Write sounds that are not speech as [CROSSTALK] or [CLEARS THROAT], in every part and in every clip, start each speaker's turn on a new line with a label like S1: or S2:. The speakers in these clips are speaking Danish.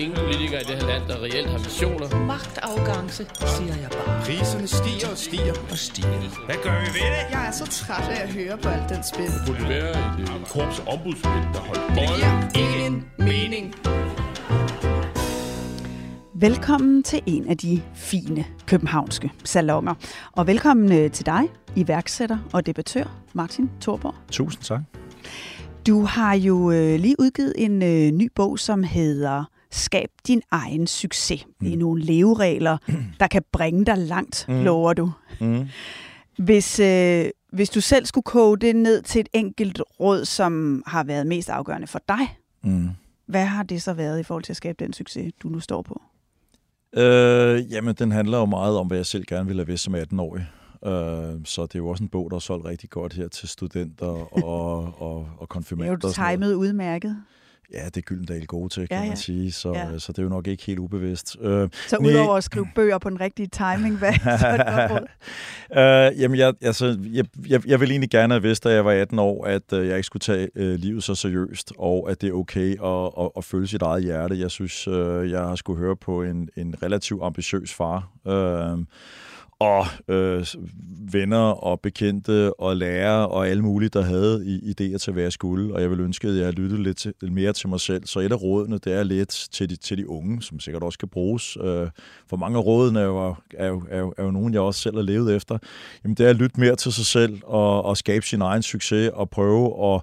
S1: Ingen politikere i det her land, der reelt har missioner.
S2: Magtafgangse, siger jeg bare.
S3: Priserne stiger og stiger og stiger.
S4: Hvad gør vi ved det?
S5: Jeg er så træt af at høre på alt den spil. Det
S1: burde være et uh, korps ombudsmænd, der holdt
S5: bolden. Det giver ingen mening.
S6: Velkommen til en af de fine københavnske salonger. Og velkommen øh, til dig, iværksætter og debattør, Martin Thorborg.
S7: Tusind tak.
S6: Du har jo øh, lige udgivet en øh, ny bog, som hedder Skab din egen succes. Mm. Det er mm. nogle leveregler, [CLEARS THROAT] der kan bringe dig langt, mm. lover du. Mm. Hvis, øh, hvis du selv skulle koge det ned til et enkelt råd, som har været mest afgørende for dig, mm. hvad har det så været i forhold til at skabe den succes, du nu står på?
S7: Øh, jamen, den handler jo meget om, hvad jeg selv gerne ville have vidst som 18-årig. Øh, så det er jo også en bog, der er solgt rigtig godt her til studenter og, [LAUGHS] og, og konfirmander.
S6: Det er jo timet udmærket.
S7: Ja, det er Gyldendal gode til, kan ja, ja. man sige, så, ja. så det er jo nok ikke helt ubevidst. Øh,
S6: så udover at skrive bøger på den rigtige timing, hvad [LAUGHS]
S7: øh, Jamen, jeg, altså, jeg, jeg, jeg vil egentlig gerne have vidst, da jeg var 18 år, at øh, jeg ikke skulle tage øh, livet så seriøst, og at det er okay at, at, at følge sit eget hjerte. Jeg synes, øh, jeg skulle høre på en, en relativt ambitiøs far, øh, og øh, venner og bekendte og lærere og alle mulige, der havde idéer til, hvad jeg skulle. Og jeg vil ønske, at jeg lyttede lidt, til, lidt mere til mig selv. Så et af rådene, det er lidt til de, til de unge, som sikkert også kan bruges. Øh, for mange af rådene er jo, er, jo, er, jo, er jo nogen, jeg også selv har levet efter. Jamen, det er at lytte mere til sig selv og, og skabe sin egen succes og prøve at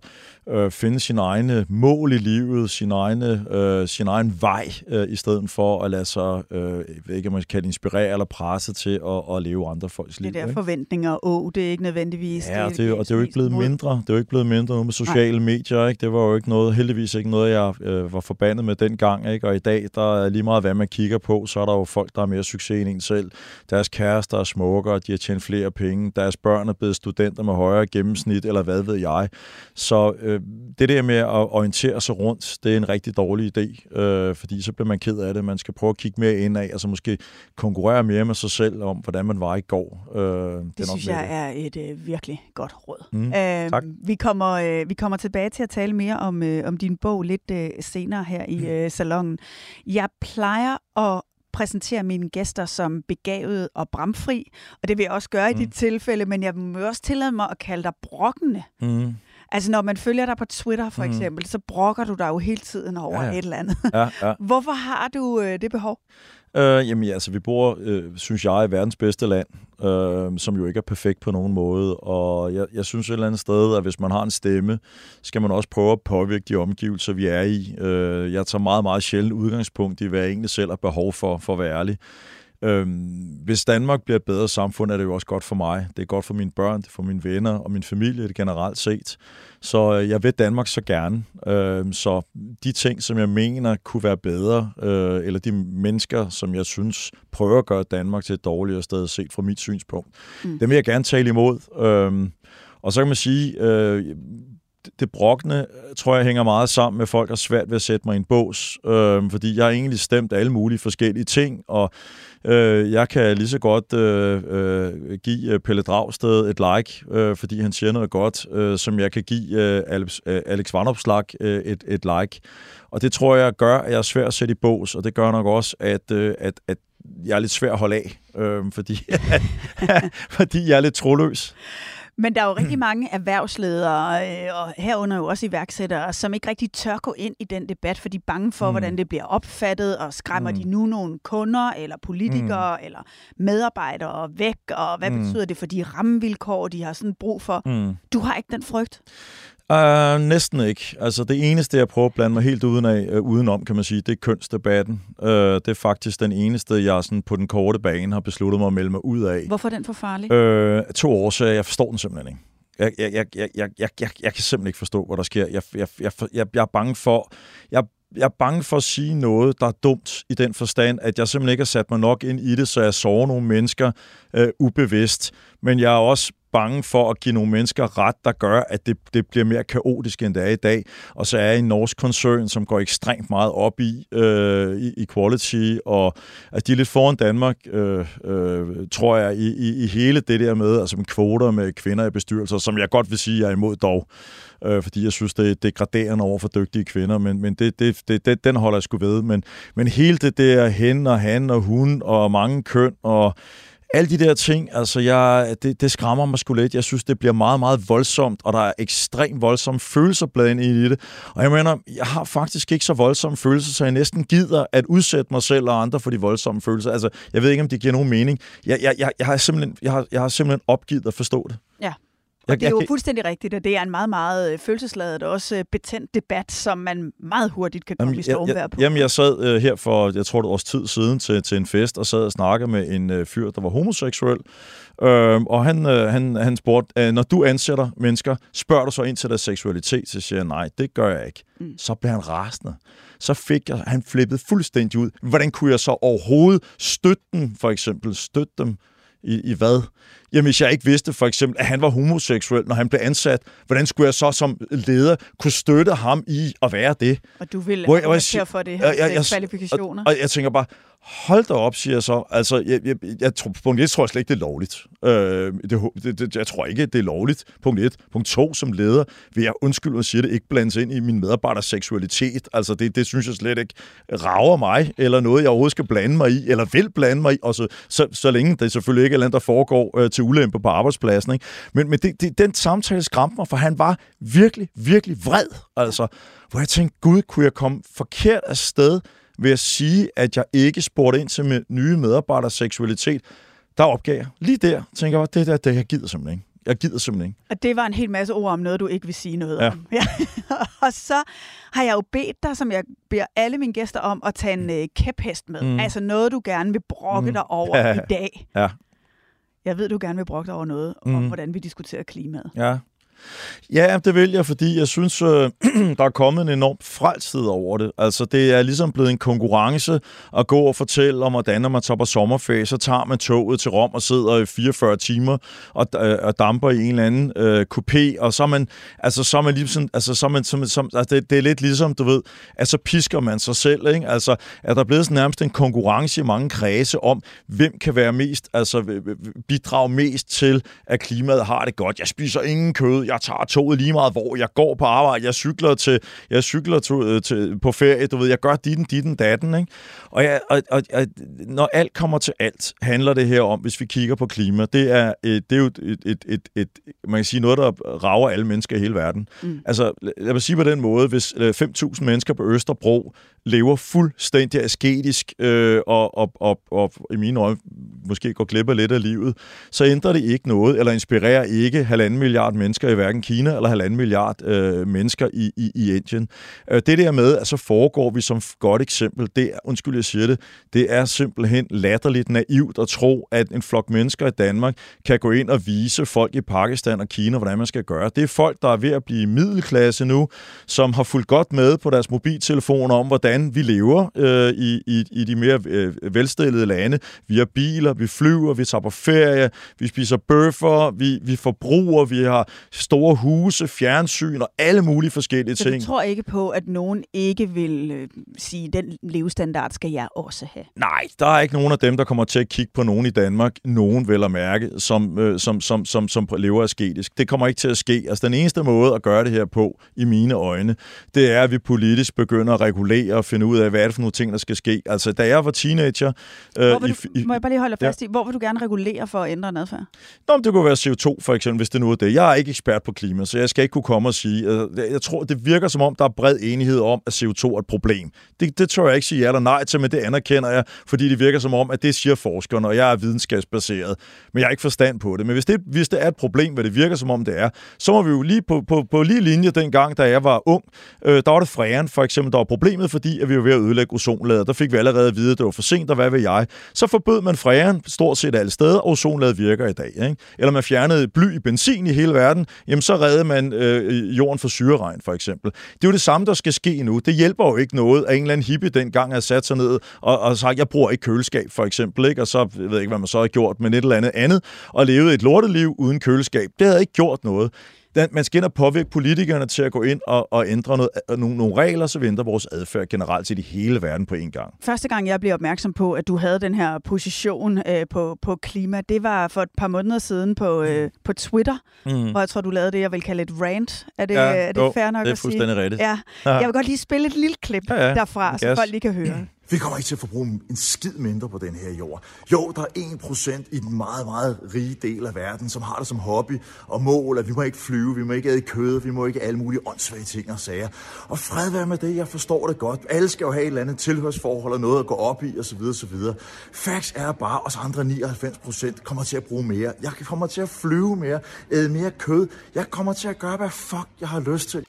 S7: øh, finde sine egne mål i livet, sin, egne, øh, sin egen vej, øh, i stedet for at lade sig, øh, jeg ved ikke, om man kan inspirere eller presse til at, at leve andre folks liv.
S6: Det der ikke? forventninger, åh, det er ikke nødvendigvis...
S7: Ja, det, det, og det er jo ikke blevet mod. mindre. Det er jo ikke blevet mindre nu med sociale Nej. medier, ikke? Det var jo ikke noget, heldigvis ikke noget, jeg øh, var forbandet med dengang, ikke? Og i dag, der er lige meget, hvad man kigger på, så er der jo folk, der har mere succes end en selv. Deres kærester er smukkere, de har tjent flere penge, deres børn er blevet studenter med højere gennemsnit, eller hvad ved jeg. Så øh, det der med at orientere sig rundt, det er en rigtig dårlig idé, øh, fordi så bliver man ked af det. Man skal prøve at kigge mere ind af, altså måske konkurrere mere med sig selv om, hvordan man var i går.
S6: Øh, det, det synes jeg det. er et øh, virkelig godt råd.
S7: Mm, øh, tak.
S6: Vi kommer, øh, vi kommer tilbage til at tale mere om, øh, om din bog lidt øh, senere her i mm. øh, salongen. Jeg plejer at præsentere mine gæster som begavet og bramfri, og det vil jeg også gøre mm. i dit tilfælde, men jeg må også tillade mig at kalde dig brokkende. Mm. Altså, når man følger dig på Twitter, for mm. eksempel, så brokker du dig jo hele tiden over ja, ja. et eller andet. Ja, ja. [LAUGHS] Hvorfor har du øh, det behov?
S7: Øh, jamen, altså, vi bor, øh, synes jeg, i verdens bedste land, øh, som jo ikke er perfekt på nogen måde. Og jeg, jeg synes et eller andet sted, at hvis man har en stemme, skal man også prøve at påvirke de omgivelser, vi er i. Øh, jeg tager meget, meget sjældent udgangspunkt i, hvad jeg egentlig selv har behov for, for at være ærlig. Øhm, hvis Danmark bliver et bedre samfund, er det jo også godt for mig. Det er godt for mine børn, det er for mine venner og min familie det generelt set. Så øh, jeg vil Danmark så gerne. Øhm, så de ting, som jeg mener kunne være bedre, øh, eller de mennesker, som jeg synes prøver at gøre Danmark til et dårligere sted set fra mit synspunkt, mm. dem vil jeg gerne tale imod. Øhm, og så kan man sige, øh, det brokne, tror jeg, hænger meget sammen med, at folk har svært ved at sætte mig i en bås, øh, fordi jeg har egentlig stemt alle mulige forskellige ting, og øh, jeg kan lige så godt øh, øh, give øh, Pelle Dragsted et like, øh, fordi han siger noget godt, øh, som jeg kan give øh, Alex, øh, Alex Vandopslag øh, et, et like. Og det tror jeg gør, at jeg er svær at sætte i bås, og det gør nok også, at, øh, at, at jeg er lidt svær at holde af, øh, fordi, [LAUGHS] fordi jeg er lidt troløs.
S6: Men der er jo rigtig mange erhvervsledere, øh, og herunder jo også iværksættere, som ikke rigtig tør gå ind i den debat, for de er bange for, mm. hvordan det bliver opfattet, og skræmmer mm. de nu nogle kunder, eller politikere, mm. eller medarbejdere væk, og hvad mm. betyder det for de rammevilkår, de har sådan brug for? Mm. Du har ikke den frygt?
S7: Uh, næsten ikke. Altså det eneste, jeg prøver at blande mig helt uden af, uh, udenom, kan man sige, det er kønsdebatten. Uh, det er faktisk den eneste, jeg sådan på den korte bane har besluttet mig at melde mig ud af.
S6: Hvorfor er den for farlig?
S7: Uh, to årsager. Jeg forstår den simpelthen ikke. Jeg, jeg, jeg, jeg, jeg, jeg, jeg, jeg kan simpelthen ikke forstå, hvad der sker. Jeg, jeg, jeg, jeg, jeg er bange for... Jeg, jeg er bange for at sige noget, der er dumt i den forstand, at jeg simpelthen ikke har sat mig nok ind i det, så jeg sover nogle mennesker øh, ubevidst. Men jeg er også bange for at give nogle mennesker ret, der gør, at det, det bliver mere kaotisk, end det er i dag. Og så er en norsk koncern, som går ekstremt meget op i, øh, i equality, og at de er lidt foran Danmark, øh, øh, tror jeg, i, i, i hele det der med, altså med kvoter med kvinder i bestyrelser, som jeg godt vil sige, jeg er imod dog øh, fordi jeg synes, det er degraderende over for dygtige kvinder, men, men det, det, det, det, den holder jeg sgu ved. Men, men hele det der hen og han og hun og mange køn og alle de der ting, altså jeg, det, det skræmmer mig sgu lidt. Jeg synes, det bliver meget, meget voldsomt, og der er ekstremt voldsomme følelser blandt i det. Og jeg mener, jeg har faktisk ikke så voldsomme følelser, så jeg næsten gider at udsætte mig selv og andre for de voldsomme følelser. Altså, jeg ved ikke, om det giver nogen mening. Jeg, jeg, jeg, jeg, har, simpelthen, jeg, har, jeg har simpelthen opgivet at forstå det.
S6: Og det er jo fuldstændig rigtigt, og det er en meget, meget øh, følelsesladet og også øh, betændt debat, som man meget hurtigt kan komme jamen, i stormvær på.
S7: Jamen, jeg sad uh, her for, jeg tror det års tid siden, til, til en fest, og sad og snakkede med en uh, fyr, der var homoseksuel, uh, og han, uh, han, han spurgte, uh, når du ansætter mennesker, spørger du så ind til deres seksualitet? Så siger jeg, nej, det gør jeg ikke. Mm. Så bliver han rasende så fik jeg, han flippet fuldstændig ud. Hvordan kunne jeg så overhovedet støtte dem, for eksempel? Støtte dem i, i hvad? Jamen, hvis jeg ikke vidste for eksempel, at han var homoseksuel, når han blev ansat, hvordan skulle jeg så som leder kunne støtte ham i at være det?
S6: Og du vil jeg, for det, her jeg, jeg, kvalifikationer.
S7: Og, og jeg tænker bare, hold da op, siger jeg så. Altså, jeg, jeg, jeg, tror, punkt 1 tror jeg slet ikke, det er lovligt. Øh, det, det, jeg tror ikke, det er lovligt. Punkt 1. Punkt 2, som leder, vil jeg undskylde og sige det, ikke blandes ind i min medarbejders seksualitet. Altså, det, det synes jeg slet ikke rager mig, eller noget, jeg overhovedet skal blande mig i, eller vil blande mig i, og så, så, så længe det selvfølgelig ikke er noget, der foregår øh, til ulempe på arbejdspladsen. Ikke? Men, men det, det, den samtale skræmte mig, for han var virkelig, virkelig vred. Altså, hvor jeg tænkte, gud, kunne jeg komme forkert afsted sted ved at sige, at jeg ikke spurgte ind til med nye medarbejders seksualitet, der opgav jeg. Lige der tænker jeg, det der, det jeg gider simpelthen ikke. Jeg gider simpelthen ikke.
S6: Og det var en hel masse ord om noget, du ikke vil sige noget ja. om. [LAUGHS] Ja. og så har jeg jo bedt dig, som jeg beder alle mine gæster om, at tage en uh, kæphest med. Mm. Altså noget, du gerne vil brokke mm. dig over ja. i dag.
S7: Ja.
S6: Jeg ved, du gerne vil brokke dig over noget, mm. om hvordan vi diskuterer klimaet.
S7: Ja. Ja, det vil jeg, fordi jeg synes, øh, [CLEARS THROAT] der er kommet en enorm frelshed over det. Altså, det er ligesom blevet en konkurrence at gå og fortælle om, hvordan når man tager på sommerferie, så tager man toget til Rom og sidder i 44 timer og, øh, og damper i en eller anden øh, coupé, og så er man, altså, så er man ligesom, altså, så er man, som, som, altså, det, det, er lidt ligesom, du ved, altså pisker man sig selv, ikke? Altså, er der blevet sådan nærmest en konkurrence i mange kredse om, hvem kan være mest, altså bidrage mest til, at klimaet har det godt. Jeg spiser ingen kød, jeg tager toget lige meget, hvor jeg går på arbejde, jeg cykler til, jeg cykler til, øh, til, på ferie, du ved, jeg gør ditten, ditten, datten, ikke? Og, jeg, og, og, og når alt kommer til alt, handler det her om, hvis vi kigger på klima, det er, et, det er jo et, et, et, et, man kan sige, noget, der rager alle mennesker i hele verden. Mm. Altså, lad mig sige på den måde, hvis 5.000 øh, mennesker på Østerbro lever fuldstændig asketisk, øh, og, og, og, og i mine øjne måske går glip af lidt af livet, så ændrer det ikke noget, eller inspirerer ikke halvanden milliard mennesker i hverken Kina eller halvanden milliard øh, mennesker i, i, i Indien. Øh, det der med, at så foregår vi som godt eksempel, det er, undskyld jeg siger det, det er simpelthen latterligt naivt at tro, at en flok mennesker i Danmark kan gå ind og vise folk i Pakistan og Kina, hvordan man skal gøre. Det er folk, der er ved at blive middelklasse nu, som har fulgt godt med på deres mobiltelefoner om, hvordan vi lever øh, i, i, i de mere øh, velstillede lande. Vi har biler, vi flyver, vi tager på ferie, vi spiser bøffer, vi, vi forbruger, vi har store huse, fjernsyn og alle mulige forskellige
S6: så
S7: ting.
S6: Så du tror ikke på, at nogen ikke vil øh, sige, den levestandard skal jeg også have?
S7: Nej, der er ikke nogen af dem, der kommer til at kigge på nogen i Danmark, nogen vel at mærke, som, øh, som, som, som, som lever asketisk. Det kommer ikke til at ske. Altså den eneste måde at gøre det her på, i mine øjne, det er, at vi politisk begynder at regulere og finde ud af, hvad er det for nogle ting, der skal ske. Altså da jeg var teenager...
S6: Øh, du, i, må jeg bare lige holde fast ja. i, hvor vil du gerne regulere for at ændre en adfærd?
S7: Nå, det kunne være CO2 for eksempel, hvis det nu er det. Jeg er ikke ekspert på klima, så jeg skal ikke kunne komme og sige... Øh, jeg tror, det virker som om, der er bred enighed om, at CO2 er et problem. Det, det tror jeg ikke sige ja eller nej til, men det anerkender jeg, fordi det virker som om, at det siger forskerne, og jeg er videnskabsbaseret. Men jeg har ikke forstand på det. Men hvis det, hvis det er et problem, hvad det virker som om det er, så må vi jo lige på, på, på lige linje dengang, da jeg var ung, øh, der var det fræren for eksempel, der var problemet, fordi at vi var ved at ødelægge ozonlaget. Der fik vi allerede at vide, at det var for sent, og hvad ved jeg. Så forbød man fræren stort set alle steder, og ozonlaget virker i dag. Ikke? Eller man fjernede bly i benzin i hele verden jamen så redder man øh, jorden for syreregn, for eksempel. Det er jo det samme, der skal ske nu. Det hjælper jo ikke noget, at en eller anden hippie dengang har sat sig ned og, og sagt, jeg bruger ikke køleskab, for eksempel, ikke? og så jeg ved jeg ikke, hvad man så har gjort, men et eller andet andet, og levet et lorteliv uden køleskab. Det havde ikke gjort noget den, man skal ind og påvirke politikerne til at gå ind og, og ændre noget, øh, nogle, nogle regler, så vi ændrer vores adfærd generelt set i hele verden på en gang.
S6: Første gang, jeg blev opmærksom på, at du havde den her position øh, på, på klima, det var for et par måneder siden på, øh, mm. på Twitter, mm. hvor jeg tror, du lavede det, jeg vil kalde et rant. Er det,
S7: ja,
S6: er det
S7: jo,
S6: fair nok
S7: det er
S6: at sige?
S7: fuldstændig rigtigt.
S6: Ja. Jeg vil godt lige spille et lille klip ja, ja. derfra, så folk lige kan høre. [CLEARS THROAT]
S4: Vi kommer ikke til at forbruge en skid mindre på den her jord. Jo, der er 1% i den meget, meget rige del af verden, som har det som hobby og mål, at vi må ikke flyve, vi må ikke æde kød, vi må ikke alle mulige åndssvage ting og sager. Og fred være med det, jeg forstår det godt. Alle skal jo have et eller andet tilhørsforhold og noget at gå op i osv. osv. Facts er bare, os andre 99% kommer til at bruge mere. Jeg kommer til at flyve mere, æde mere kød. Jeg kommer til at gøre, hvad fuck jeg har lyst til.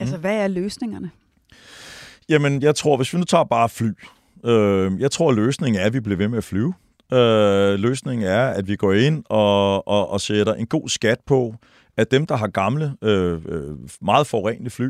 S6: altså, hvad er løsningerne?
S7: Jamen, jeg tror, hvis vi nu tager bare fly, øh, jeg tror, løsningen er, at vi bliver ved med at flyve. Øh, løsningen er, at vi går ind og, og, og sætter en god skat på, at dem, der har gamle, øh, øh, meget forurenende fly,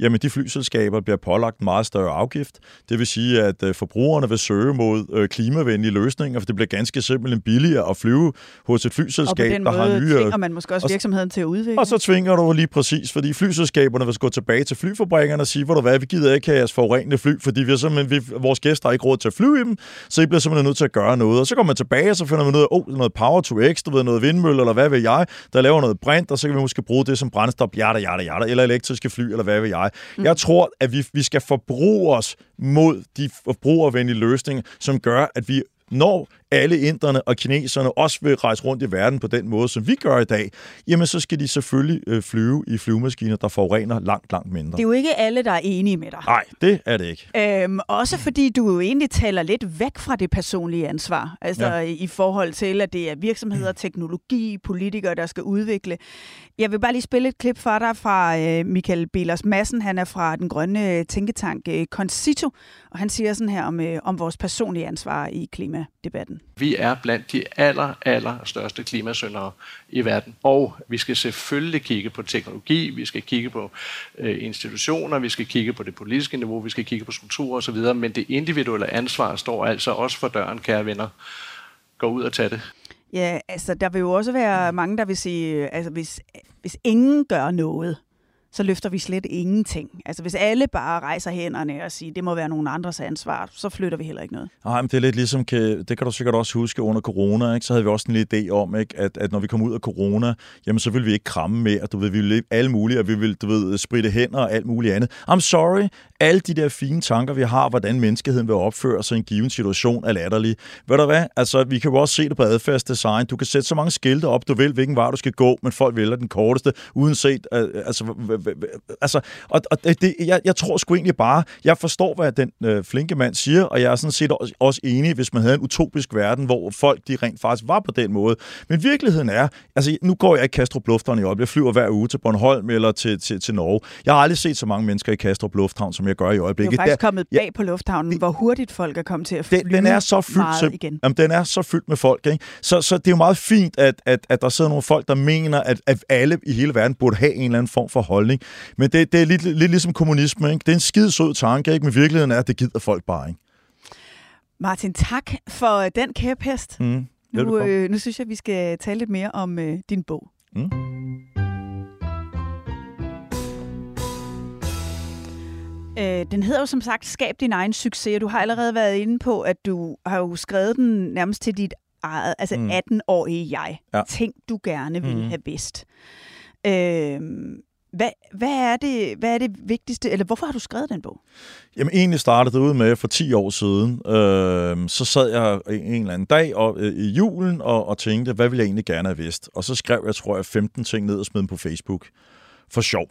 S7: jamen de flyselskaber bliver pålagt en meget større afgift. Det vil sige, at øh, forbrugerne vil søge mod øh, klimavenlige løsninger, for det bliver ganske simpelthen billigere at flyve hos et flyselskab,
S6: der
S7: har nye...
S6: Og tvinger man måske også virksomheden til at udvikle.
S7: Og så tvinger du lige præcis, fordi flyselskaberne vil gå tilbage til flyfabrikkerne og sige, hvor du hvad, vi gider ikke have jeres forurenende fly, fordi vi er vi, vores gæster har ikke råd til at flyve i dem, så I bliver simpelthen nødt til at gøre noget. Og så kommer man tilbage, og så finder man ud af, oh, noget power to x, du ved, noget vindmølle, eller hvad ved jeg, der laver noget brint, og så kan vi måske bruge det som brændstof, jada, jada, jada, eller elektriske fly, eller hvad ved jeg. Mm. Jeg tror, at vi, vi skal forbruge os mod de forbrugervenlige løsninger, som gør, at vi når alle inderne og kineserne også vil rejse rundt i verden på den måde, som vi gør i dag, jamen så skal de selvfølgelig øh, flyve i flyvemaskiner, der forurener langt, langt mindre.
S6: Det er jo ikke alle, der er enige med dig.
S7: Nej, det er det ikke.
S6: Øhm, også fordi du jo egentlig taler lidt væk fra det personlige ansvar. Altså ja. i forhold til, at det er virksomheder, [CLEARS THROAT] teknologi, politikere, der skal udvikle. Jeg vil bare lige spille et klip for dig fra øh, Michael Belers Madsen. Han er fra den grønne tænketank øh, Concito, og han siger sådan her om, øh, om vores personlige ansvar i klimadebatten.
S8: Vi er blandt de aller, aller største klimasyndere i verden. Og vi skal selvfølgelig kigge på teknologi, vi skal kigge på øh, institutioner, vi skal kigge på det politiske niveau, vi skal kigge på strukturer osv., men det individuelle ansvar står altså også for døren, kære venner. Gå ud og tag det.
S6: Ja, altså der vil jo også være mange, der vil sige, øh, altså hvis, hvis ingen gør noget, så løfter vi slet ingenting. Altså hvis alle bare rejser hænderne og siger, det må være nogen andres ansvar, så flytter vi heller ikke noget.
S7: Nej, men det er lidt ligesom, det kan du sikkert også huske under corona, ikke? så havde vi også en lille idé om, ikke? At, at når vi kom ud af corona, jamen så ville vi ikke kramme mere, du ved, vi ville alle mulige, og vi ville, du ved, spritte hænder og alt muligt andet. I'm sorry, alle de der fine tanker, vi har, hvordan menneskeheden vil opføre sig i en given situation, er latterlige. Ved du hvad? Altså, vi kan jo også se det på adfærdsdesign. Du kan sætte så mange skilte op, du vil, hvilken vej du skal gå, men folk vælger den korteste, uden uh, altså, altså, og, og det, jeg, jeg tror sgu egentlig bare, jeg forstår, hvad den øh, flinke mand siger, og jeg er sådan set også, også enig, hvis man havde en utopisk verden, hvor folk de rent faktisk var på den måde. Men virkeligheden er, altså nu går jeg i Kastrup Lufthavn i øjeblikket, jeg flyver hver uge til Bornholm eller til, til, til Norge. Jeg har aldrig set så mange mennesker i Kastrup Lufthavn, som jeg gør i øjeblikket.
S6: Det er faktisk Der, kommet bag ja, på lufthavnen, det, hvor hurtigt folk er kommet til at flyve
S7: den, den er så fyldt,
S6: meget igen.
S7: Jamen, den er så fyldt med folk. Ikke? Så, så det er jo meget fint, at, at, at der sidder nogle folk, der mener, at, at alle i hele verden burde have en eller anden form for holdning. Men det, det er lidt, lidt ligesom kommunisme. Ikke? Det er en skide sød tanke, ikke? men virkeligheden er, at det gider folk bare ikke.
S6: Martin, tak for den kæphest. Mm, nu, øh, nu synes jeg, vi skal tale lidt mere om øh, din bog. Mm. Øh, den hedder jo som sagt Skab din egen succes, du har allerede været inde på, at du har jo skrevet den nærmest til dit eget, altså mm. 18-årige jeg. Ja. Ting, du gerne vil mm. have bedst. Øh, hvad, hvad, er det, hvad er det vigtigste, eller hvorfor har du skrevet den bog?
S7: Jamen egentlig startede det ud med for 10 år siden. Øh, så sad jeg en eller anden dag og, øh, i julen og, og tænkte, hvad ville jeg egentlig gerne have vidst? Og så skrev jeg, tror jeg, 15 ting ned og smed dem på Facebook. For sjov.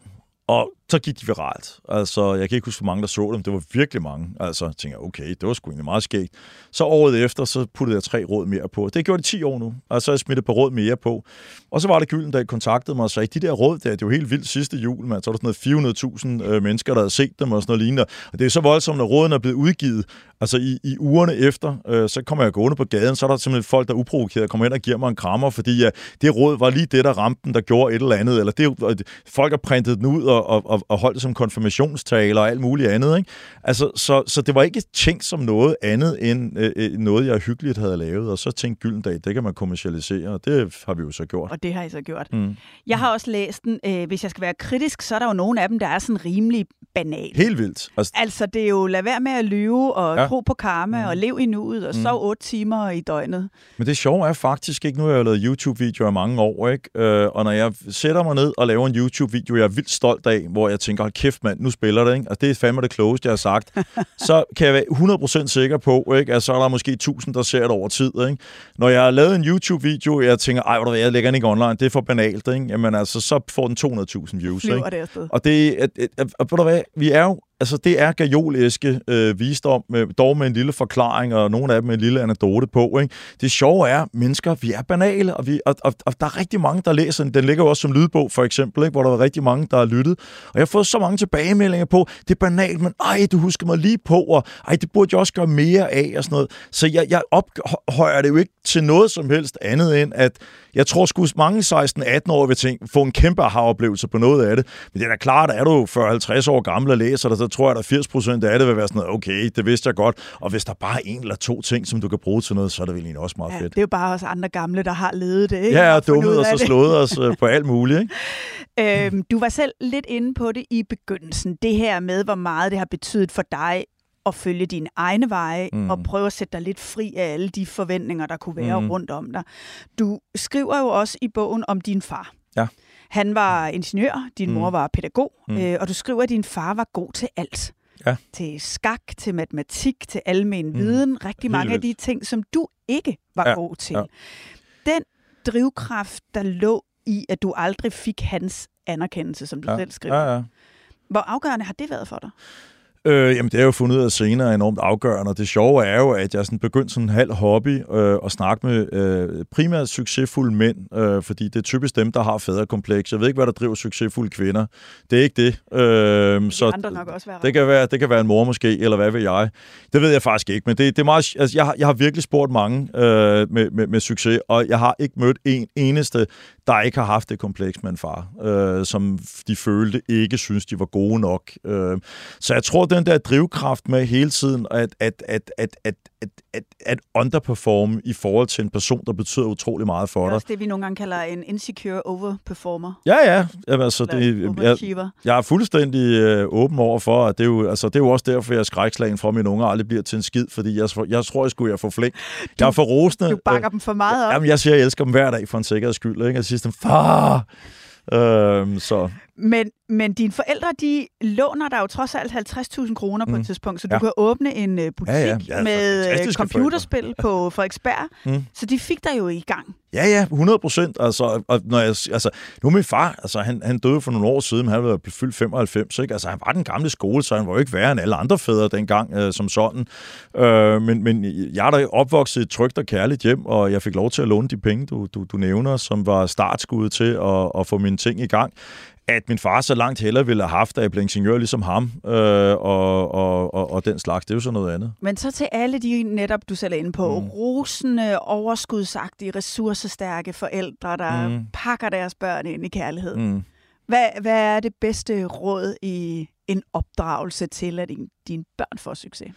S7: Og så gik de viralt. Altså, jeg kan ikke huske, hvor mange der så dem. Det var virkelig mange. Altså, jeg tænkte okay, det var sgu egentlig meget skægt. Så året efter, så puttede jeg tre råd mere på. Det gjorde de 10 år nu. Og så jeg smittede på råd mere på. Og så var det Gylden, der kontaktede mig og sagde, de der råd der, det er jo helt vildt sidste jul, man. Så var der sådan noget 400.000 øh, mennesker, der havde set dem og sådan noget lignende. Og det er så voldsomt, når rådene er blevet udgivet. Altså i, i ugerne efter, øh, så kommer jeg gående på gaden, så er der simpelthen folk, der er uprovokeret, kommer ind og giver mig en krammer, fordi ja, det råd var lige det, der ramte den, der gjorde et eller andet. Eller det, folk har printet den ud og, og, og holdt det som konfirmationstaler og alt muligt andet. Ikke? Altså, så, så det var ikke tænkt som noget andet end øh, øh noget, jeg hyggeligt havde lavet. Og så tænkte Gyldendag, det kan man kommercialisere, og det har vi jo så gjort.
S6: Og det har I så gjort. Mm. Jeg har også læst den. Øh, hvis jeg skal være kritisk, så er der jo nogle af dem, der er sådan rimelig banal.
S7: Helt vildt.
S6: Altså, altså det er jo, lad være med at lyve og ja. tro på karma mm. og lev i nuet og mm. sov otte timer i døgnet.
S7: Men det sjove er faktisk ikke, nu har jeg lavet YouTube-videoer i mange år, ikke? Øh, og når jeg sætter mig ned og laver en YouTube-video, jeg er vildt stolt af, hvor jeg tænker, hold kæft mand, nu spiller det, ikke? Og det er fandme det klogeste, jeg har sagt. [LAUGHS] så kan jeg være 100% sikker på, ikke? at så er der måske 1000, der ser det over tid. Ikke? Når jeg har lavet en YouTube-video, jeg tænker, ej, hvad, jeg lægger den ikke online, det er for banalt. Ikke? Jamen altså, så får den 200.000 views. Ikke?
S6: Det
S7: og det, at, at, at, at, hvad, vi er jo altså det er gajoliske øh, visdom, med, dog med en lille forklaring, og nogle af dem med en lille anekdote på. Ikke? Det sjove er, mennesker, vi er banale, og, vi, og, og, og der er rigtig mange, der læser den. Den ligger jo også som lydbog, for eksempel, ikke? hvor der er rigtig mange, der har lyttet. Og jeg har fået så mange tilbagemeldinger på, det er banalt, men ej, du husker mig lige på, og ej, det burde jeg også gøre mere af, og sådan noget. Så jeg, jeg ophøjer det jo ikke til noget som helst andet end, at jeg tror sgu mange 16-18 år vil tænke, få en kæmpe aha-oplevelse på noget af det. Men det er da klart, at er du 40-50 år gammel og læser det, så tror jeg, at 80 procent af det vil være sådan noget, okay, det vidste jeg godt. Og hvis der bare er en eller to ting, som du kan bruge til noget, så er det vel egentlig også meget
S6: ja,
S7: fedt.
S6: det er jo bare os andre gamle, der har levet det.
S7: Ikke? Ja, og dummet og så slået os øh, på alt muligt.
S6: Ikke? [LAUGHS] øhm, du var selv lidt inde på det i begyndelsen. Det her med, hvor meget det har betydet for dig at følge dine egne veje mm. og prøve at sætte dig lidt fri af alle de forventninger, der kunne være mm. rundt om dig. Du skriver jo også i bogen om din far.
S7: Ja.
S6: Han var ingeniør, din mm. mor var pædagog, mm. øh, og du skriver, at din far var god til alt.
S7: Ja.
S6: Til skak, til matematik, til almen mm. viden. Rigtig Helt mange vildt. af de ting, som du ikke var ja. god til. Ja. Den drivkraft, der lå i, at du aldrig fik hans anerkendelse, som du
S7: ja.
S6: selv skriver.
S7: Ja, ja.
S6: Hvor afgørende har det været for dig?
S7: Øh, jamen, det er jo fundet ud af senere er enormt afgørende, og det sjove er jo, at jeg sådan begyndte sådan en halv hobby øh, at snakke med øh, primært succesfulde mænd, øh, fordi det er typisk dem, der har fædrekompleks. Jeg ved ikke, hvad der driver succesfulde kvinder. Det er ikke det.
S6: Øh, så andre nok også være
S7: det kan være, det kan være en mor måske, eller hvad ved jeg. Det ved jeg faktisk ikke, men det, det er meget... Altså, jeg, har, jeg har virkelig spurgt mange øh, med, med, med succes, og jeg har ikke mødt en eneste, der ikke har haft det kompleks med en far, øh, som de følte ikke synes, de var gode nok. Øh, så jeg tror, den der drivkraft med hele tiden at, at, at, at, at, at, at, at underperforme i forhold til en person, der betyder utrolig meget for dig. Det er
S6: også det, vi nogle gange kalder en insecure overperformer.
S7: Ja, ja. Jamen, altså, det, jeg, jeg er fuldstændig øh, åben over for, at det er, jo, altså, det er jo også derfor, jeg skrækslagen for, at mine unger aldrig bliver til en skid, fordi jeg, jeg tror, jeg skulle jeg få flink. Jeg er for rosende.
S6: Du bakker øh, dem for meget op.
S7: Jamen, jeg siger, jeg elsker dem hver dag for en sikkerheds skyld. Ikke? Jeg siger dem, far! Øhm, så.
S6: Men, men dine forældre, de låner dig jo trods alt 50.000 kroner på mm. et tidspunkt, så du ja. kan åbne en uh, butik ja, ja. Ja, med øh, computerspil forældre. på Frederiksberg. [LAUGHS] Mm. Så de fik dig jo i gang.
S7: Ja, ja, 100 procent. Altså, og når jeg, altså, nu min far, altså, han, han døde for nogle år siden, han var fyldt 95, ikke? Altså, han var den gamle skole, så han var jo ikke værre end alle andre fædre dengang øh, som sådan. Øh, men, men jeg er da opvokset i et trygt og kærligt hjem, og jeg fik lov til at låne de penge, du, du, du nævner, som var startskuddet til at, at få mine ting i gang at min far så langt heller ville have haft, at jeg blev ingeniør ligesom ham, øh, og, og, og, og den slags. Det er jo sådan noget andet.
S6: Men så til alle de netop, du selv er inde på, mm. rosende, overskudsagtige, ressourcestærke forældre, der mm. pakker deres børn ind i kærlighed. Mm. Hvad, hvad er det bedste råd i en opdragelse til, at din, dine børn får succes?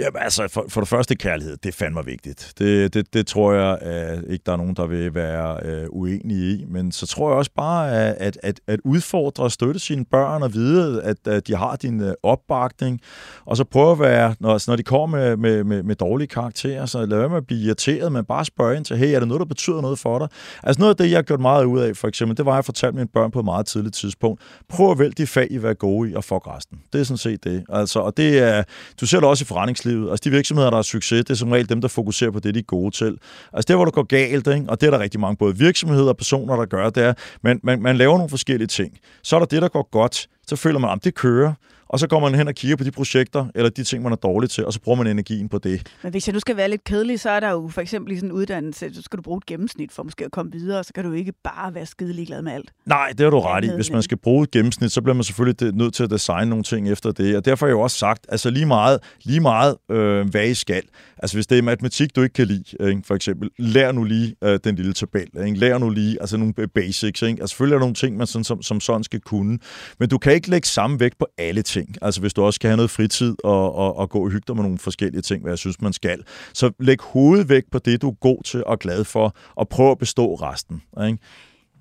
S7: Jamen altså, for, for det første kærlighed, det er fandme vigtigt. Det, det, det tror jeg at ikke, der er nogen, der vil være øh, uenige i. Men så tror jeg også bare, at, at, at udfordre og støtte sine børn og vide, at, at de har din øh, opbakning. Og så prøve at være, når, når de kommer med, med, med, med dårlige karakterer, så lad være med at blive irriteret, men bare spørge ind til, hey, er det noget, der betyder noget for dig? Altså noget af det, jeg har gjort meget ud af, for eksempel, det var, at jeg fortalte mine børn på et meget tidligt tidspunkt. Prøv at vælge de fag, I vil være gode i, og fuck resten. Det er sådan set det. Altså, og det, det er, du ser det også i forretningslivet. Altså de virksomheder, der har succes, det er som regel dem, der fokuserer på det, de er gode til. Altså det, hvor det går galt, ikke? og det er der rigtig mange både virksomheder og personer, der gør, det er, man, man, man laver nogle forskellige ting. Så er der det, der går godt, så føler man, at det kører og så går man hen og kigger på de projekter, eller de ting, man er dårlig til, og så bruger man energien på det.
S6: Men hvis jeg nu skal være lidt kedelig, så er der jo for eksempel i sådan en uddannelse, så skal du bruge et gennemsnit for måske at komme videre, og så kan du ikke bare være skidelig glad med alt.
S7: Nej, det har du ret i. Hvis man skal bruge et gennemsnit, så bliver man selvfølgelig nødt til at designe nogle ting efter det, og derfor har jeg jo også sagt, altså lige meget, lige meget øh, hvad I skal. Altså hvis det er matematik, du ikke kan lide, øh, ikke? for eksempel, lær nu lige øh, den lille tabel. Ikke? Lær nu lige altså nogle basics. Ikke? Altså selvfølgelig er der nogle ting, man sådan, som, som sådan skal kunne, men du kan ikke lægge samme vægt på alle ting. Altså hvis du også skal have noget fritid og, og, og gå og hygge dig med nogle forskellige ting, hvad jeg synes, man skal. Så læg hovedvægt på det, du er god til og glad for, og prøv at bestå resten. Ikke?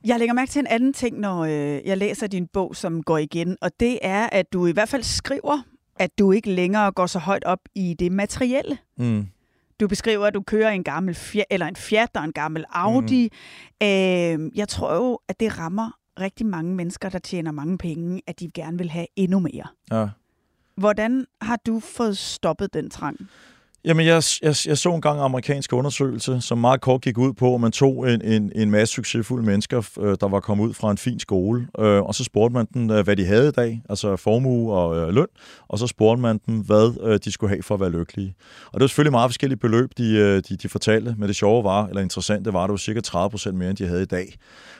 S6: Jeg lægger mærke til en anden ting, når øh, jeg læser din bog, som går igen, og det er, at du i hvert fald skriver, at du ikke længere går så højt op i det materielle. Mm. Du beskriver, at du kører en gammel Fiat, eller en Fiat og en gammel Audi. Mm. Øh, jeg tror jo, at det rammer rigtig mange mennesker, der tjener mange penge, at de gerne vil have endnu mere. Ja. Hvordan har du fået stoppet den trang?
S7: Jamen, jeg, jeg, jeg så en gang en amerikansk undersøgelse, som meget kort gik ud på, at man tog en, en, en masse succesfulde mennesker, øh, der var kommet ud fra en fin skole, øh, og så spurgte man dem, øh, hvad de havde i dag, altså formue og øh, løn, og så spurgte man dem, hvad øh, de skulle have for at være lykkelige. Og det var selvfølgelig meget forskellige beløb, de, øh, de, de fortalte, men det sjove var, eller interessante var, at det var cirka 30% mere, end de havde i dag.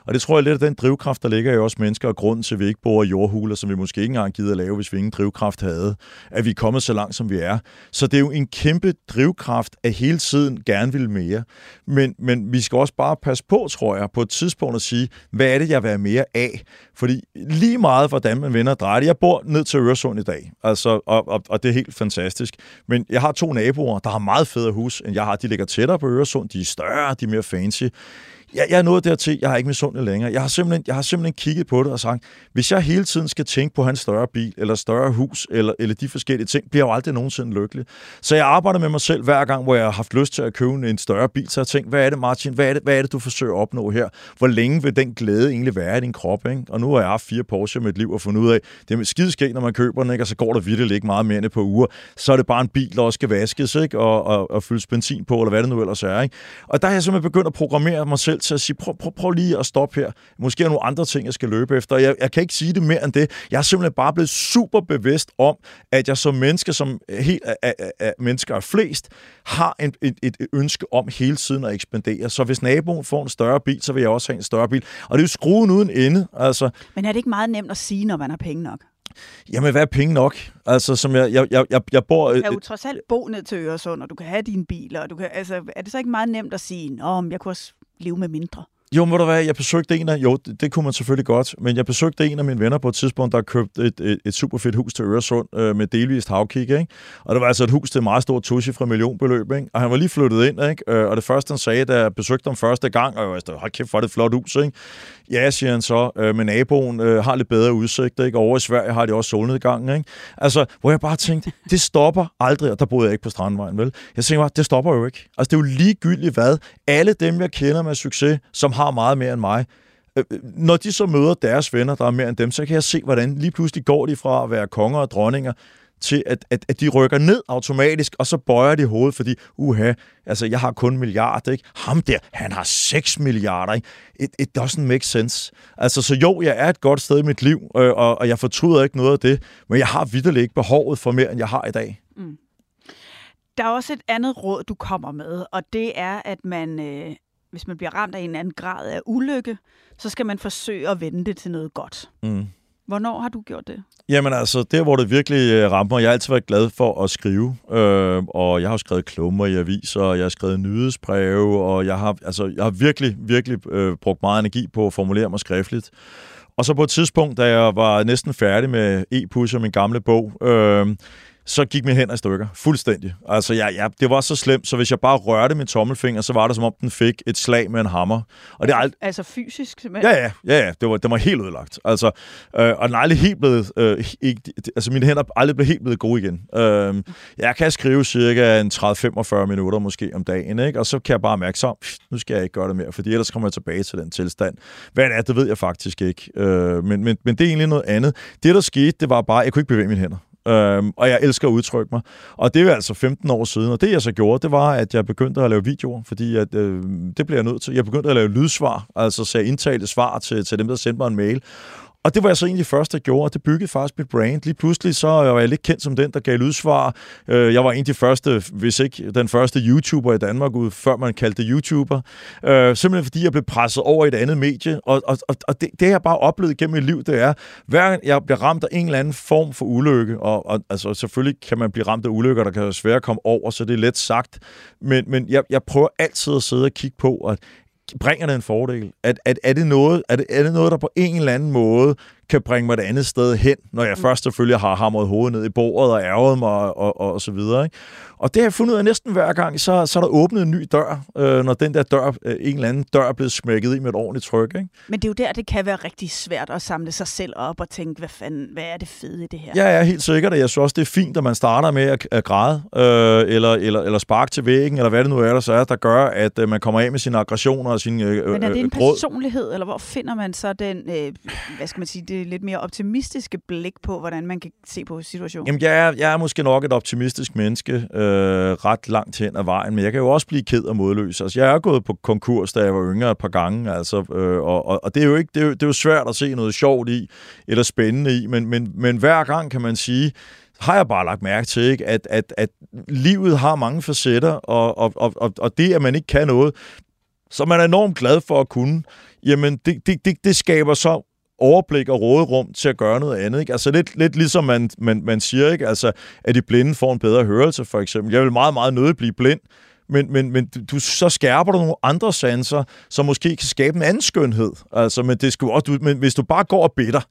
S7: Og det tror jeg lidt af den drivkraft, der ligger i os mennesker, og grunden til, at vi ikke bor i jordhuler, som vi måske ikke engang gider at lave, hvis vi ingen drivkraft havde, at vi er kommet så langt, som vi er. Så det er jo en kæmpe drivkraft at hele tiden gerne vil mere. Men, men vi skal også bare passe på, tror jeg, på et tidspunkt at sige, hvad er det, jeg vil have mere af? Fordi lige meget, hvordan man vender og drejer det. Jeg bor ned til Øresund i dag, altså, og, og, og det er helt fantastisk. Men jeg har to naboer, der har meget federe hus, end jeg har. De ligger tættere på Øresund, de er større, de er mere fancy jeg, jeg er nået dertil, jeg har ikke misundelig længere. Jeg har, simpelthen, jeg har simpelthen kigget på det og sagt, hvis jeg hele tiden skal tænke på hans større bil, eller større hus, eller, eller de forskellige ting, bliver jeg jo aldrig nogensinde lykkelig. Så jeg arbejder med mig selv hver gang, hvor jeg har haft lyst til at købe en større bil, så jeg tænker, hvad er det, Martin, hvad er det, hvad er det, du forsøger at opnå her? Hvor længe vil den glæde egentlig være i din krop? Ikke? Og nu har jeg haft fire Porsche med mit liv og fundet ud af, det er skideskægt, når man køber den, ikke? og så går der virkelig ikke meget mere end et par uger. Så er det bare en bil, der også skal vaskes, ikke? Og, og, og fyldes benzin på, eller hvad det nu ellers er. Ikke? Og der har jeg simpelthen begyndt at programmere mig selv til at sige, prøv, prøv, prøv lige at stoppe her. Måske er der nogle andre ting, jeg skal løbe efter. Jeg, jeg kan ikke sige det mere end det. Jeg er simpelthen bare blevet super bevidst om, at jeg som menneske, som helt af, af, af mennesker er flest, har en, et, et ønske om hele tiden at ekspandere. Så hvis naboen får en større bil, så vil jeg også have en større bil. Og det er jo skruen uden ende. Altså.
S6: Men er det ikke meget nemt at sige, når man har penge nok?
S7: Jamen, hvad er penge nok? Altså, som jeg, jeg, jeg, jeg, jeg bor...
S6: Du kan jo trods alt bo ned til Øresund, og du kan have dine biler, og du kan, altså, er det så ikke meget nemt at sige, Nå, jeg kunne også leve med mindre?
S7: Jo, må du være, jeg besøgte en af, jo, det, det kunne man selvfølgelig godt, men jeg besøgte en af mine venner på et tidspunkt, der købte et, et, et super fedt hus til Øresund øh, med delvist havkig, ikke? Og det var altså et hus til et meget stort tusche fra millionbeløb, ikke? Og han var lige flyttet ind, ikke? Øh, og det første, han sagde, da jeg besøgte ham første gang, og jeg var hold kæft, hvor er det et flot hus, ikke? Ja, siger han så, øh, men naboen øh, har lidt bedre udsigt, ikke? Over i Sverige har de også solnedgangen, ikke? Altså, hvor jeg bare tænkte, det stopper aldrig, og der boede jeg ikke på Strandvejen, vel? Jeg tænkte bare, det stopper jo ikke. Altså, det er jo ligegyldigt hvad. Alle dem, jeg kender med succes, som har har meget mere end mig, øh, øh, når de så møder deres venner, der er mere end dem, så kan jeg se, hvordan lige pludselig går de fra at være konger og dronninger til, at, at, at de rykker ned automatisk, og så bøjer de hovedet, fordi, uha, altså, jeg har kun milliard, ikke? Ham der, han har 6 milliarder, ikke? It, it doesn't make sense. Altså, så jo, jeg er et godt sted i mit liv, øh, og, og jeg fortryder ikke noget af det, men jeg har vidderligt ikke behovet for mere, end jeg har i dag. Mm.
S6: Der er også et andet råd, du kommer med, og det er, at man, øh, hvis man bliver ramt af en eller anden grad af ulykke, så skal man forsøge at vende det til noget godt. Mm. Hvornår har du gjort det?
S7: Jamen altså, der hvor det virkelig øh, rammer, jeg har altid været glad for at skrive, øh, og jeg har skrevet klummer i aviser, og jeg har skrevet nyhedsbreve, og jeg har, altså, jeg har virkelig, virkelig øh, brugt meget energi på at formulere mig skriftligt. Og så på et tidspunkt, da jeg var næsten færdig med e-pusher, min gamle bog, øh, så gik min hænder i stykker. Fuldstændig. Altså, ja, ja, det var så slemt, så hvis jeg bare rørte min tommelfinger, så var det som om, den fik et slag med en hammer. Og det er ald-
S6: altså fysisk? Simpelthen.
S7: Ja, ja, ja, ja. Det var, det var helt ødelagt. Altså, øh, og den er aldrig helt blevet... Øh, ikke, altså, mine hænder er aldrig blevet helt blevet gode igen. Øh, jeg kan skrive cirka en 30-45 minutter måske om dagen, ikke? og så kan jeg bare mærke, så nu skal jeg ikke gøre det mere, fordi ellers kommer jeg tilbage til den tilstand. Hvad det er, det ved jeg faktisk ikke. Øh, men, men, men det er egentlig noget andet. Det, der skete, det var bare, at jeg kunne ikke bevæge mine hænder. Øhm, og jeg elsker at udtrykke mig. Og det er altså 15 år siden, og det jeg så gjorde, det var, at jeg begyndte at lave videoer, fordi at, øh, det bliver jeg nødt til. Jeg begyndte at lave lydsvar, altså så indtalte svar til, til dem, der sendte mig en mail. Og det var jeg så egentlig første, der gjorde, og det byggede faktisk mit brand. Lige pludselig så øh, var jeg lidt kendt som den, der gav lydsvar. Øh, jeg var en af de første, hvis ikke den første YouTuber i Danmark, ud, før man kaldte det YouTuber. Øh, simpelthen fordi jeg blev presset over i et andet medie. Og, og, og det, det, jeg bare oplevet gennem mit liv, det er, hver gang jeg bliver ramt af en eller anden form for ulykke, og, og altså, selvfølgelig kan man blive ramt af ulykker, der kan være svære at komme over, så det er let sagt. Men, men jeg, jeg prøver altid at sidde og kigge på, at bringer det en fordel? At, at, er, det noget, er, det, er det noget, der på en eller anden måde kan bringe mig et andet sted hen, når jeg mm. først selvfølgelig har hamret hovedet ned i bordet og ærget mig og, og, og så videre. Ikke? Og det har jeg fundet ud af næsten hver gang, så, så er der åbnet en ny dør, øh, når den der dør, øh, en eller anden dør er blevet smækket i med et ordentligt tryk. Ikke?
S6: Men det er jo der, det kan være rigtig svært at samle sig selv op og tænke, hvad, fanden, hvad er det fede i det her?
S7: Ja, jeg er helt sikkert, og jeg synes også, det er fint, at man starter med at, at græde, øh, eller, eller, eller sparke til væggen, eller hvad det nu er, der så er, der gør, at øh, man kommer af med sine aggressioner og sin øh,
S6: Men er det en
S7: øh,
S6: personlighed, eller hvor finder man så den, øh, hvad skal man sige, det lidt mere optimistiske blik på, hvordan man kan se på situationen?
S7: Jamen, jeg er, jeg er måske nok et optimistisk menneske, øh, ret langt hen ad vejen, men jeg kan jo også blive ked og modløs. Altså, jeg er gået på konkurs, da jeg var yngre et par gange, altså, øh, og, og, og det er jo ikke det er jo, det er jo svært at se noget sjovt i, eller spændende i, men, men, men hver gang kan man sige, har jeg bare lagt mærke til, ikke? At, at, at livet har mange facetter, og, og, og, og det, at man ikke kan noget, som man er enormt glad for at kunne, jamen det, det, det, det skaber så overblik og råderum til at gøre noget andet. Ikke? Altså lidt, lidt ligesom man, man, man siger, ikke? Altså, at de blinde får en bedre hørelse, for eksempel. Jeg vil meget, meget nødig blive blind, men, men, men du, så skærper du nogle andre sanser, som måske kan skabe en anden skønhed. Altså, men, det skal også, du, men hvis du bare går og bitter,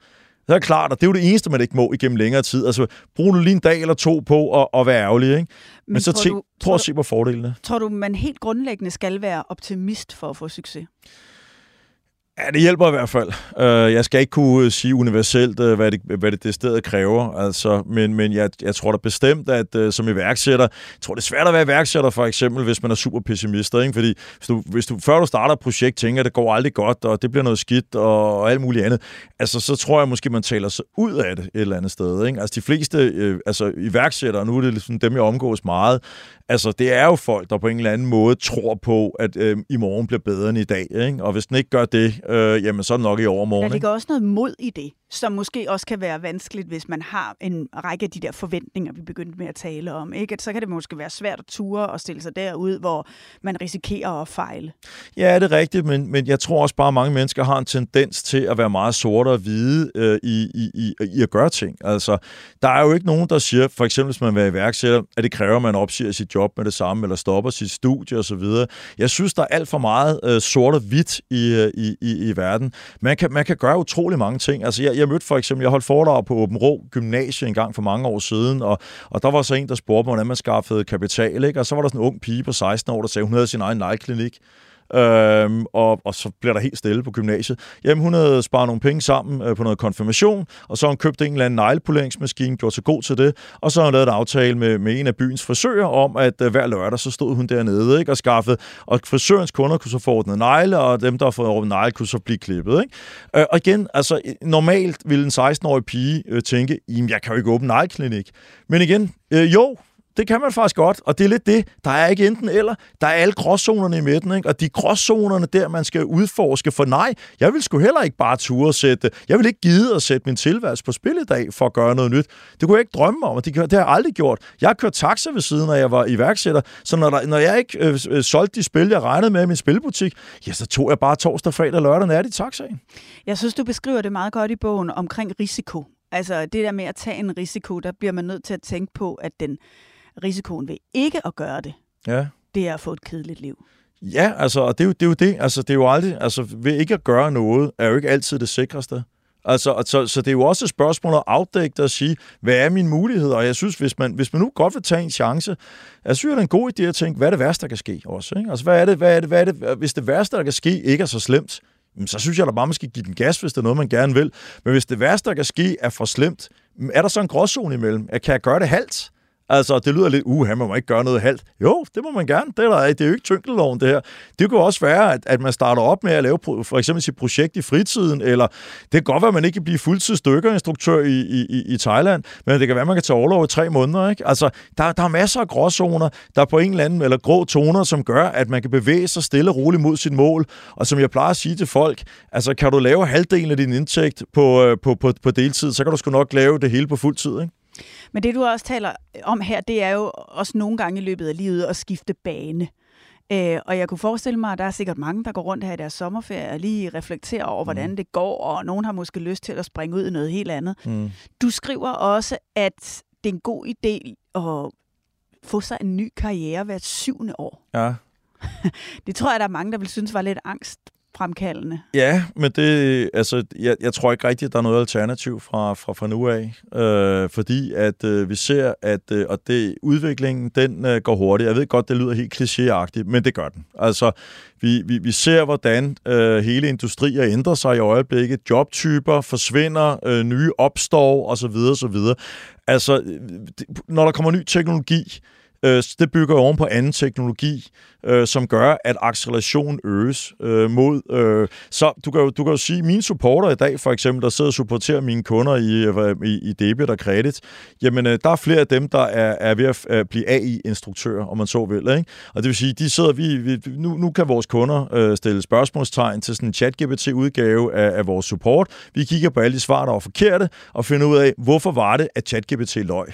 S7: så er det klart, og det er jo det eneste, man ikke må igennem længere tid. Altså, brug nu lige en dag eller to på at, at være ærgerlig, ikke? Men, men så tænk, du, prøv at se på fordelene.
S6: Tror du, man helt grundlæggende skal være optimist for at få succes?
S7: Ja, det hjælper i hvert fald. Øh, jeg skal ikke kunne øh, sige universelt, øh, hvad, det, hvad det, det stedet kræver, altså, men, men jeg, jeg tror da bestemt, at som iværksætter, jeg tror det er svært at være iværksætter for eksempel, hvis man er super pessimist, ikke? fordi hvis du, hvis du, før du starter et projekt, tænker, at det går aldrig godt, og det bliver noget skidt, og, og alt muligt andet, altså så tror jeg måske, man taler sig ud af det et eller andet sted. Ikke? Altså de fleste øh, altså, iværksættere, nu er det ligesom dem, jeg omgås meget, altså det er jo folk, der på en eller anden måde tror på, at øh, i morgen bliver bedre end i dag. Ikke? Og hvis den ikke gør det, øh, jamen så er det nok i overmorgen. Der
S6: ligger også noget mod i det som måske også kan være vanskeligt, hvis man har en række af de der forventninger, vi begyndte med at tale om. Ikke? At så kan det måske være svært at ture og stille sig derud, hvor man risikerer at fejle.
S7: Ja, det er rigtigt, men, men jeg tror også bare, at mange mennesker har en tendens til at være meget sorte og hvide øh, i, i, i, i at gøre ting. Altså, der er jo ikke nogen, der siger, for eksempel hvis man vil være iværksætter, at det kræver, at man opsiger sit job med det samme, eller stopper sit studie osv. Jeg synes, der er alt for meget øh, sort og hvidt i, øh, i, i, i verden. Man kan, man kan gøre utrolig mange ting. Altså, jeg, jeg mødte for eksempel, jeg holdt foredrag på Åben Rå Gymnasie en gang for mange år siden, og, og der var så en, der spurgte mig, hvordan man skaffede kapital, ikke? og så var der sådan en ung pige på 16 år, der sagde, hun havde sin egen nejklinik. Øhm, og, og så bliver der helt stille på gymnasiet. Jamen, hun havde sparet nogle penge sammen øh, på noget konfirmation, og så har hun købt en eller anden neglepoleringsmaskine, gjort sig god til det, og så har hun lavet en aftale med, med en af byens frisører om, at øh, hver lørdag, så stod hun dernede ikke, og skaffede, og frisørens kunder kunne så få ordnet negle, og dem, der har fået ordnet negle, kunne så blive klippet. Ikke? Øh, og igen, altså, normalt ville en 16-årig pige øh, tænke, jamen, jeg kan jo ikke åbne negleklinik. Men igen, øh, jo, det kan man faktisk godt, og det er lidt det. Der er ikke enten eller. Der er alle gråzonerne i midten, ikke? og de gråzonerne der, man skal udforske. For nej, jeg vil sgu heller ikke bare ture sætte... Jeg vil ikke gide at sætte min tilværelse på spil i dag for at gøre noget nyt. Det kunne jeg ikke drømme om, og det, det har jeg aldrig gjort. Jeg har kørt taxa ved siden, når jeg var iværksætter, så når, der, når jeg ikke øh, øh, solgte de spil, jeg regnede med i min spilbutik, ja, så tog jeg bare torsdag, fredag og lørdag nat i taxaen.
S6: Jeg synes, du beskriver det meget godt i bogen omkring risiko. Altså det der med at tage en risiko, der bliver man nødt til at tænke på, at den risikoen ved ikke at gøre det,
S7: ja.
S6: det er at få et kedeligt liv.
S7: Ja, altså, og det er, jo, det er jo det. Altså, det er jo aldrig, altså, ved ikke at gøre noget, er jo ikke altid det sikreste. Altså, så, så det er jo også et spørgsmål at afdække det og sige, hvad er min mulighed? Og jeg synes, hvis man, hvis man nu godt vil tage en chance, jeg synes, det er en god idé at tænke, hvad er det værste, der kan ske også? Ikke? Altså, hvad er det, hvad er det, hvad er det, hvis det værste, der kan ske, ikke er så slemt, så synes jeg da bare, man skal give den gas, hvis det er noget, man gerne vil. Men hvis det værste, der kan ske, er for slemt, er der så en gråzone imellem? Kan jeg gøre det halvt? Altså, det lyder lidt, uha, man må ikke gøre noget halvt. Jo, det må man gerne. Det er, der, det er jo ikke tyngdeloven, det her. Det kunne også være, at, at man starter op med at lave for eksempel sit projekt i fritiden, eller det kan godt være, at man ikke kan blive fuldtidsdykkerinstruktør i, i, i, i Thailand, men det kan være, at man kan tage overlov i tre måneder. Ikke? Altså, der, der er masser af gråzoner, der er på en eller anden, eller grå toner, som gør, at man kan bevæge sig stille og roligt mod sit mål. Og som jeg plejer at sige til folk, altså kan du lave halvdelen af din indtægt på, øh, på, på, på deltid, så kan du sgu nok lave det hele på fuld tid. Ikke?
S6: Men det, du også taler om her, det er jo også nogle gange i løbet af livet at skifte bane. Øh, og jeg kunne forestille mig, at der er sikkert mange, der går rundt her i deres sommerferie og lige reflekterer over, hvordan mm. det går, og nogen har måske lyst til at springe ud i noget helt andet. Mm. Du skriver også, at det er en god idé at få sig en ny karriere hvert syvende år.
S7: Ja. [LAUGHS]
S6: det tror jeg, der er mange, der vil synes var lidt angst fremkaldende.
S7: Ja, men det, altså, jeg, jeg tror ikke rigtigt, at der er noget alternativ fra, fra, fra nu af, øh, fordi at øh, vi ser, at øh, og det, udviklingen den øh, går hurtigt. Jeg ved godt, det lyder helt klichéagtigt, men det gør den. Altså, vi, vi, vi ser, hvordan øh, hele industrier ændrer sig i øjeblikket. Jobtyper forsvinder, øh, nye opstår osv. osv. Altså, øh, når der kommer ny teknologi, øh, det bygger oven på anden teknologi, øh, som gør, at accelerationen øges øh, mod... Øh, så du kan, jo, du kan jo sige, mine supporter i dag, for eksempel, der sidder og supporterer mine kunder i, øh, i, i debit og kredit, jamen øh, der er flere af dem, der er, er ved at at øh, blive AI-instruktører, om man så vil. Ikke? Og det vil sige, de sidder vi, vi nu, nu kan vores kunder øh, stille spørgsmålstegn til sådan en chat-GPT-udgave af, af vores support. Vi kigger på alle de svar, der var forkerte, og finder ud af, hvorfor var det, at chat-GPT løg,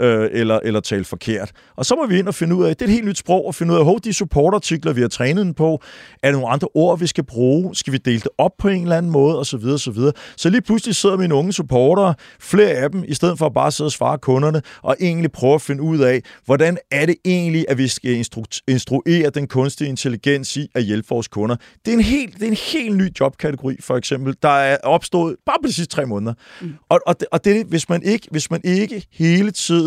S7: øh, eller, eller talte forkert. Og så må vi ind og finde ud af, det er et helt nyt sprog, og finde ud af, hvor de supportartikler, vi har trænet den på, er der nogle andre ord, vi skal bruge, skal vi dele det op på en eller anden måde, og så videre, og så videre. Så lige pludselig sidder mine unge supportere, flere af dem, i stedet for at bare sidde og svare kunderne, og egentlig prøve at finde ud af, hvordan er det egentlig, at vi skal instru- instruere den kunstige intelligens i at hjælpe vores kunder. Det er en helt, det er en helt ny jobkategori, for eksempel, der er opstået bare på de sidste tre måneder. Mm. Og, og, det, og det, hvis man ikke, hvis man ikke hele tiden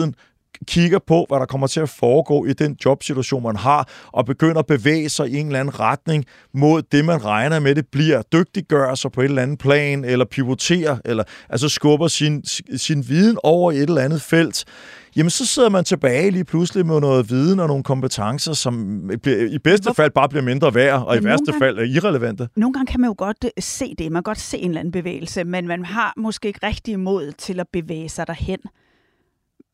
S7: kigger på, hvad der kommer til at foregå i den jobsituation, man har, og begynder at bevæge sig i en eller anden retning mod det, man regner med, det bliver. Dygtiggør sig på et eller andet plan, eller pivoterer, eller altså skubber sin, sin viden over i et eller andet felt, jamen så sidder man tilbage lige pludselig med noget viden og nogle kompetencer, som i bedste Hvor... fald bare bliver mindre værd, og i værste gange, fald er irrelevante.
S6: Nogle gange kan man jo godt øh, se det, man kan godt se en eller anden bevægelse, men man har måske ikke rigtig mod til at bevæge sig derhen.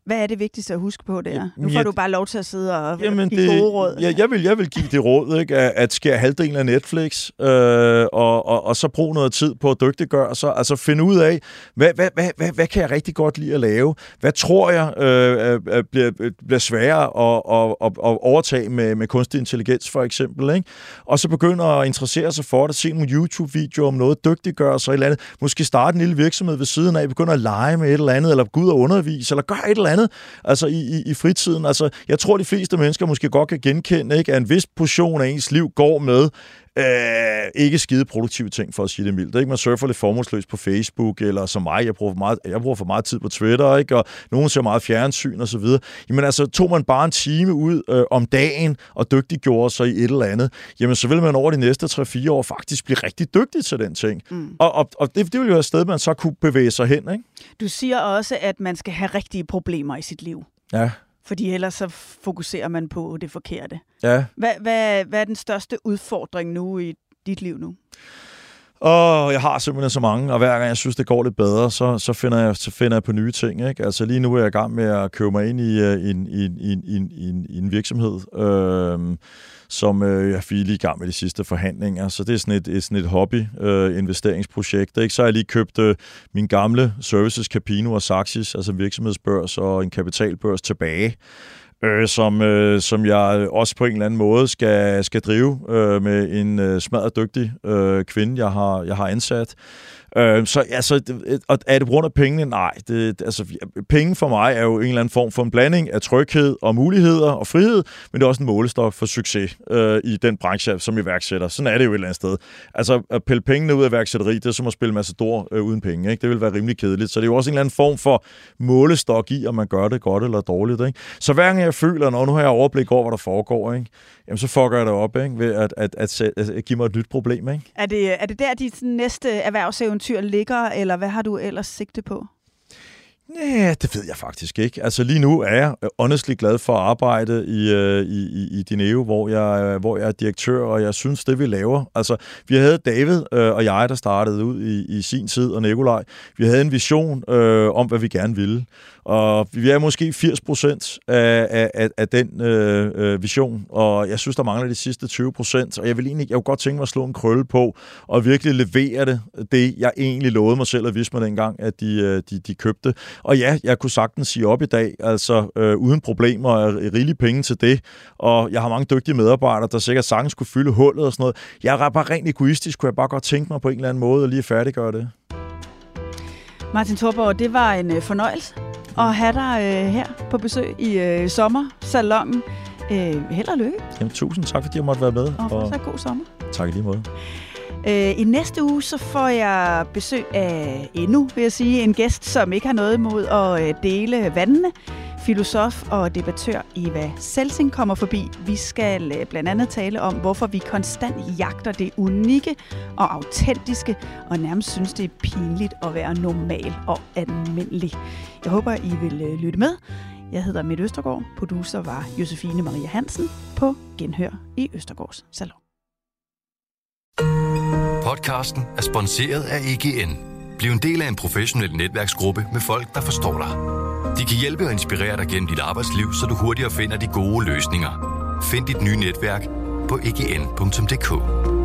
S6: Hvad er det vigtigste at huske på der? Nu får ja, du bare lov til at sidde og jamen give det, gode råd.
S7: Ja, jeg, vil, jeg vil give det råd, ikke, at, at skære halvdelen af Netflix, øh, og, og, og så bruge noget tid på at dygtiggøre sig. Altså finde ud af, hvad, hvad, hvad, hvad, hvad kan jeg rigtig godt lide at lave? Hvad tror jeg øh, bliver, bliver sværere at, at, at, at overtage med, med kunstig intelligens, for eksempel? Ikke? Og så begynde at interessere sig for det, se nogle YouTube-videoer om noget, dygtiggøre sig et eller andet. Måske starte en lille virksomhed ved siden af, begynde at lege med et eller andet, eller gå ud og undervise, eller gøre et eller andet andet altså i, i, i fritiden. Altså, jeg tror, de fleste mennesker måske godt kan genkende, ikke, at en vis portion af ens liv går med øh, ikke skide produktive ting, for at sige det mildt. Ikke? Man surfer lidt formålsløst på Facebook, eller som mig, jeg bruger for meget, jeg bruger for meget tid på Twitter, ikke? og nogen ser meget fjernsyn osv. Jamen altså, tog man bare en time ud øh, om dagen og dygtiggjorde sig i et eller andet, jamen så vil man over de næste 3-4 år faktisk blive rigtig dygtig til den ting. Mm. Og, og, og det, det vil jo være et sted, man så kunne bevæge sig hen. Ikke?
S6: Du siger også, at man skal have rigtige problemer i sit liv.
S7: Ja.
S6: Fordi ellers så fokuserer man på det forkerte.
S7: Ja.
S6: Hvad, hvad, hvad er den største udfordring nu i dit liv nu?
S7: Og jeg har simpelthen så mange, og hver gang jeg synes, det går lidt bedre, så, så, finder, jeg, så finder jeg på nye ting. Ikke? Altså lige nu er jeg i gang med at købe mig ind i, øh, i, i, i, i, i, i en virksomhed, øh, som øh, jeg fik lige i gang med de sidste forhandlinger. Så det er sådan et, et, sådan et hobby-investeringsprojekt. Øh, ikke? Så har jeg lige købt øh, min gamle services Capino og Saxis, altså virksomhedsbørs og en kapitalbørs tilbage øh, som, øh, som jeg også på en eller anden måde skal, skal drive øh, med en øh, smadret dygtig øh, kvinde, jeg har, jeg har ansat. Øh, så altså, og er det på grund af pengene? Nej. Det, altså, penge for mig er jo en eller anden form for en blanding af tryghed og muligheder og frihed, men det er også en målestok for succes øh, i den branche som iværksætter. Sådan er det jo et eller andet sted. Altså, at pille pengene ud af iværksætteri, det er som at spille Massador øh, uden penge. Ikke? Det vil være rimelig kedeligt. Så det er jo også en eller anden form for målestok i, om man gør det godt eller dårligt. Ikke? Så hver gang jeg føler, at nu har jeg overblik over, hvad der foregår, ikke? Jamen så fucker jeg det op ikke? ved at, at, at, at, at give mig et nyt problem. Ikke?
S6: Er, det, er det der, dit næste erhvervseventyr ligger, eller hvad har du ellers sigte på?
S7: Nej, det ved jeg faktisk ikke. Altså lige nu er jeg honestly glad for at arbejde i, øh, i, i, i Dineo, hvor jeg, hvor jeg er direktør, og jeg synes, det vi laver... Altså, vi havde David øh, og jeg, der startede ud i, i sin tid, og Nikolaj. Vi havde en vision øh, om, hvad vi gerne ville. Og vi er måske 80 procent af, af, af den øh, øh, vision, og jeg synes, der mangler de sidste 20 procent. Og jeg vil egentlig jeg vil godt tænke mig at slå en krølle på, og virkelig levere det, det jeg egentlig lovede mig selv at vise mig dengang, at de, øh, de, de købte. Og ja, jeg kunne sagtens sige op i dag, altså øh, uden problemer, og rigelige penge til det. Og jeg har mange dygtige medarbejdere, der sikkert sagtens kunne fylde hullet og sådan noget. Jeg er bare rent egoistisk, kunne jeg bare godt tænke mig på en eller anden måde at lige færdiggøre det.
S6: Martin Thorborg, det var en øh, fornøjelse at have dig øh, her på besøg i øh, sommersalongen. Øh, held og lykke.
S7: Jamen, tusind tak, fordi jeg måtte være med.
S6: Og fortsat god sommer.
S7: Tak i lige måde.
S6: Øh, I næste uge så får jeg besøg af endnu, vil jeg sige, en gæst, som ikke har noget imod at øh, dele vandene. Filosof og debattør Eva Selsing kommer forbi. Vi skal øh, blandt andet tale om, hvorfor vi konstant jagter det unikke og autentiske, og nærmest synes, det er pinligt at være normal og almindelig. Jeg håber, I vil øh, lytte med. Jeg hedder Mette Østergaard. Producer var Josefine Maria Hansen på Genhør i Østergaards Salon.
S9: Podcasten er sponsoreret af EGN. Bliv en del af en professionel netværksgruppe med folk, der forstår dig. De kan hjælpe og inspirere dig gennem dit arbejdsliv, så du hurtigere finder de gode løsninger. Find dit nye netværk på egn.dk.